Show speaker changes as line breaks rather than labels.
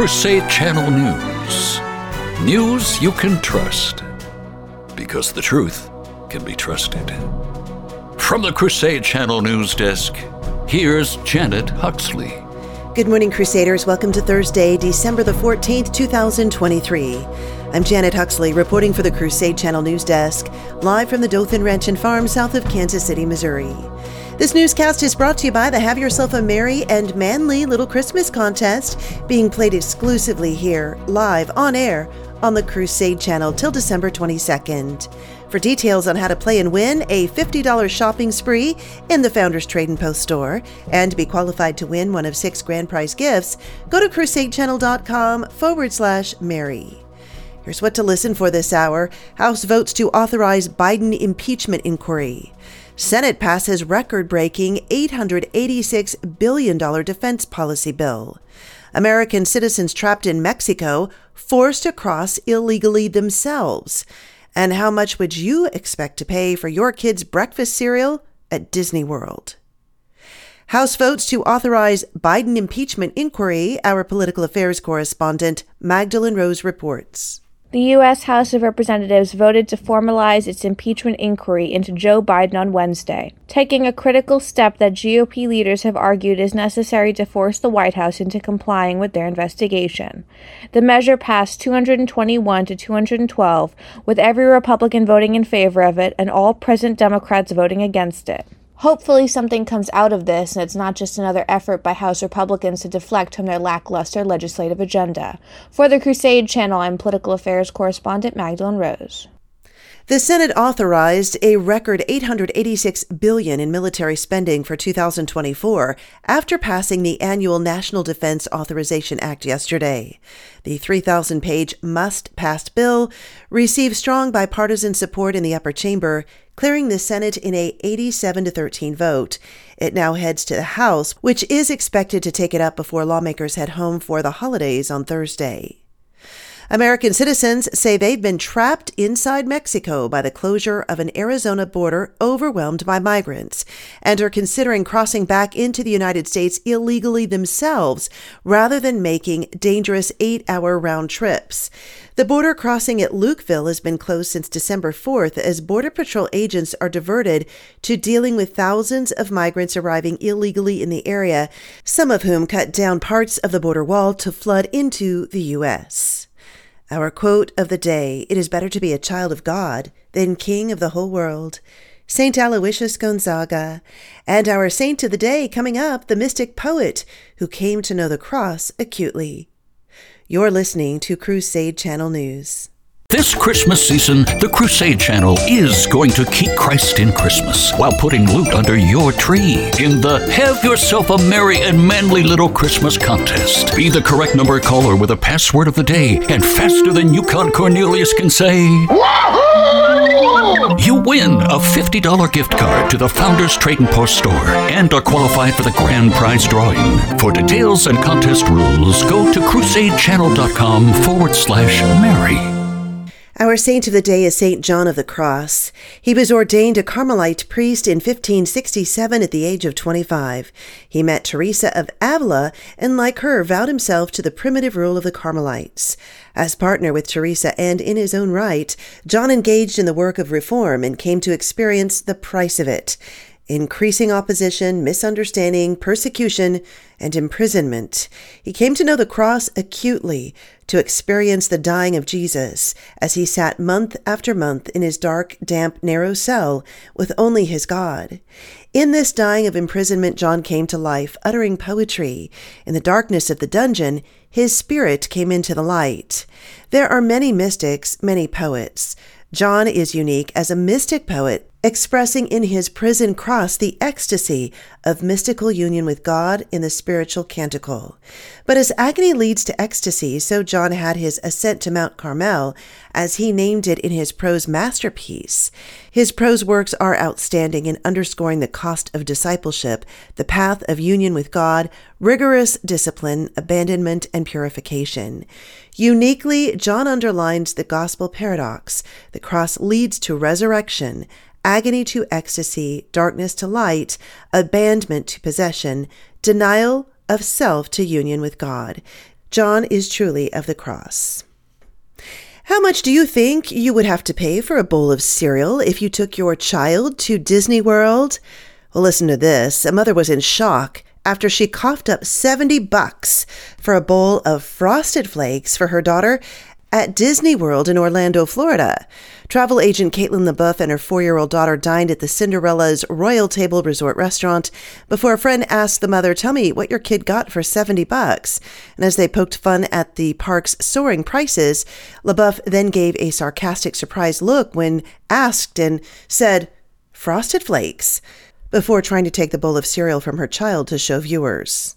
Crusade Channel News. News you can trust. Because the truth can be trusted. From the Crusade Channel News Desk, here's Janet Huxley.
Good morning, Crusaders. Welcome to Thursday, December the 14th, 2023. I'm Janet Huxley, reporting for the Crusade Channel News Desk, live from the Dothan Ranch and Farm south of Kansas City, Missouri. This newscast is brought to you by the Have Yourself a Merry and Manly Little Christmas contest, being played exclusively here, live on air on the Crusade Channel till December 22nd. For details on how to play and win a $50 shopping spree in the Founders Trade and Post store and be qualified to win one of six grand prize gifts, go to crusadechannel.com forward slash Mary. Here's what to listen for this hour House votes to authorize Biden impeachment inquiry. Senate passes record breaking $886 billion defense policy bill. American citizens trapped in Mexico forced to cross illegally themselves. And how much would you expect to pay for your kids' breakfast cereal at Disney World? House votes to authorize Biden impeachment inquiry, our political affairs correspondent Mahgdalen Rose reports.
The U.S. House of Representatives voted to formalize its impeachment inquiry into Joe Biden on Wednesday, taking a critical step that GOP leaders have argued is necessary to force the White House into complying with their investigation. The measure passed 221 to 212, with every Republican voting in favor of it and all present Democrats voting against it. Hopefully, something comes out of this and it's not just another effort by House Republicans to deflect from their lackluster legislative agenda. For the Crusade Channel, I'm political affairs correspondent Mahgdalen Rose.
The Senate authorized a record 886 billion in military spending for 2024 after passing the annual National Defense Authorization Act yesterday. The 3,000-page must-pass bill received strong bipartisan support in the upper chamber, clearing the Senate in a 87 to 13 vote. It now heads to the House, which is expected to take it up before lawmakers head home for the holidays on Thursday. American citizens say they've been trapped inside Mexico by the closure of an Arizona border overwhelmed by migrants and are considering crossing back into the United States illegally themselves rather than making dangerous eight hour round trips. The border crossing at Lukeville has been closed since December 4th as Border Patrol agents are diverted to dealing with thousands of migrants arriving illegally in the area, some of whom cut down parts of the border wall to flood into the U.S. Our quote of the day It is better to be a child of God than king of the whole world. St. Aloysius Gonzaga. And our saint of the day coming up, the mystic poet who came to know the cross acutely. You're listening to Crusade Channel News.
This Christmas season, the Crusade Channel is going to keep Christ in Christmas while putting loot under your tree in the Have Yourself a Merry and Manly Little Christmas contest. Be the correct number caller with a password of the day, and faster than Yukon Cornelius can say, Wahoo! You win a $50 gift card to the Founders Trade and Post store and are qualified for the grand prize drawing. For details and contest rules, go to crusadechannel.com forward slash Mary.
Our saint of the day is Saint John of the Cross. He was ordained a Carmelite priest in 1567 at the age of 25. He met Teresa of Avila and, like her, vowed himself to the primitive rule of the Carmelites. As partner with Teresa and in his own right, John engaged in the work of reform and came to experience the price of it increasing opposition, misunderstanding, persecution, and imprisonment. He came to know the cross acutely, to experience the dying of Jesus as he sat month after month in his dark, damp, narrow cell with only his God. In this dying of imprisonment, John came to life, uttering poetry. In the darkness of the dungeon, his spirit came into the light. There are many mystics, many poets. John is unique as a mystic poet expressing in his prison cross the ecstasy of mystical union with God in the spiritual canticle. But as agony leads to ecstasy, so John had his ascent to Mount Carmel, as he named it in his prose masterpiece. His prose works are outstanding in underscoring the cost of discipleship, the path of union with God, rigorous discipline, abandonment, and purification. Uniquely, John underlines the gospel paradox the cross leads to resurrection agony to ecstasy, darkness to light, abandonment to possession, denial of self to union with God. John is truly of the cross. How much do you think you would have to pay for a bowl of cereal if you took your child to Disney World? Well, listen to this. A mother was in shock after she coughed up 70 bucks for a bowl of frosted flakes for her daughter at Disney World in Orlando, Florida. Travel agent Caitlin LeBoeuf and her four year old daughter dined at the Cinderella's Royal Table Resort restaurant before a friend asked the mother, Tell me what your kid got for 70 bucks. And as they poked fun at the park's soaring prices, LeBoeuf then gave a sarcastic, surprised look when asked and said, Frosted Flakes, before trying to take the bowl of cereal from her child to show viewers.